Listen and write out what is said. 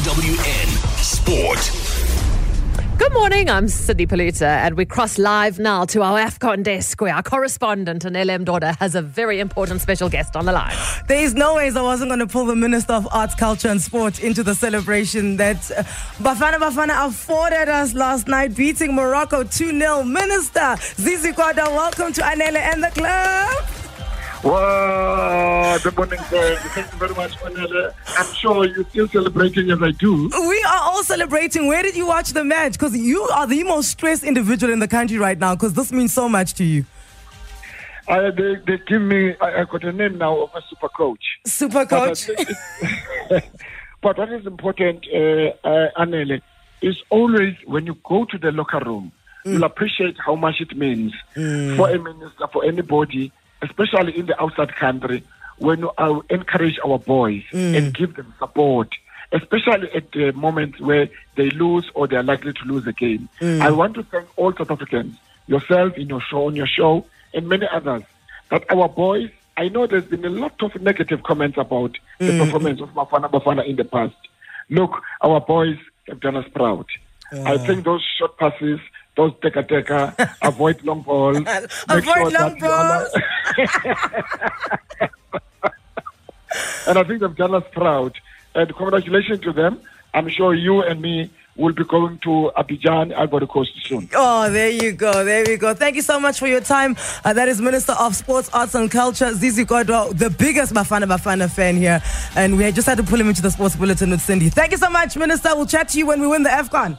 EWN Sport. Good morning, I'm Sydney Palutta, and we cross live now to our AFCON desk where our correspondent Anele Mdoda has a very important special guest on the line. There is no ways I wasn't going to pull the Minister of Arts, Culture and Sport into the celebration that uh, Bafana Bafana afforded us last night, beating Morocco 2 0. Minister Zizi Kodwa, welcome to Anele and the club. Wow, good morning, sir. Thank you very much, Manele. I'm sure you're still celebrating as I do. We are all celebrating. Where did you watch the match? Because you are the most stressed individual in the country right now, because this means so much to you. I, they, they give me, I, I got a name now of a super coach. Super coach. it- but what is important, uh, uh, Anele, is always when you go to the locker room, you'll appreciate how much it means for a minister, for anybody, especially in the outside country, when uh, encourage our boys and give them support. Especially at the moments where they lose or they are likely to lose a game. I want to thank all South Africans, yourself in your show, on your show, and many others, that our boys I know there's been a lot of negative comments about the performance of Bafana Bafana in the past. Look, our boys have done us proud. I think those short passes, those teka teka, avoid long balls. Avoid long that you are- and I think they've done us proud. And congratulations to them. I'm sure you and me will be going to Abidjan, Ivory Coast soon. Oh, there you go. There we go. Thank you so much for your time. Uh, that is Minister of Sports, Arts and Culture, Zizi Kodwa, the biggest Bafana Bafana fan here. And we just had to pull him into the sports bulletin with Cindy. Thank you so much, Minister. We'll chat to you when we win the AFCON.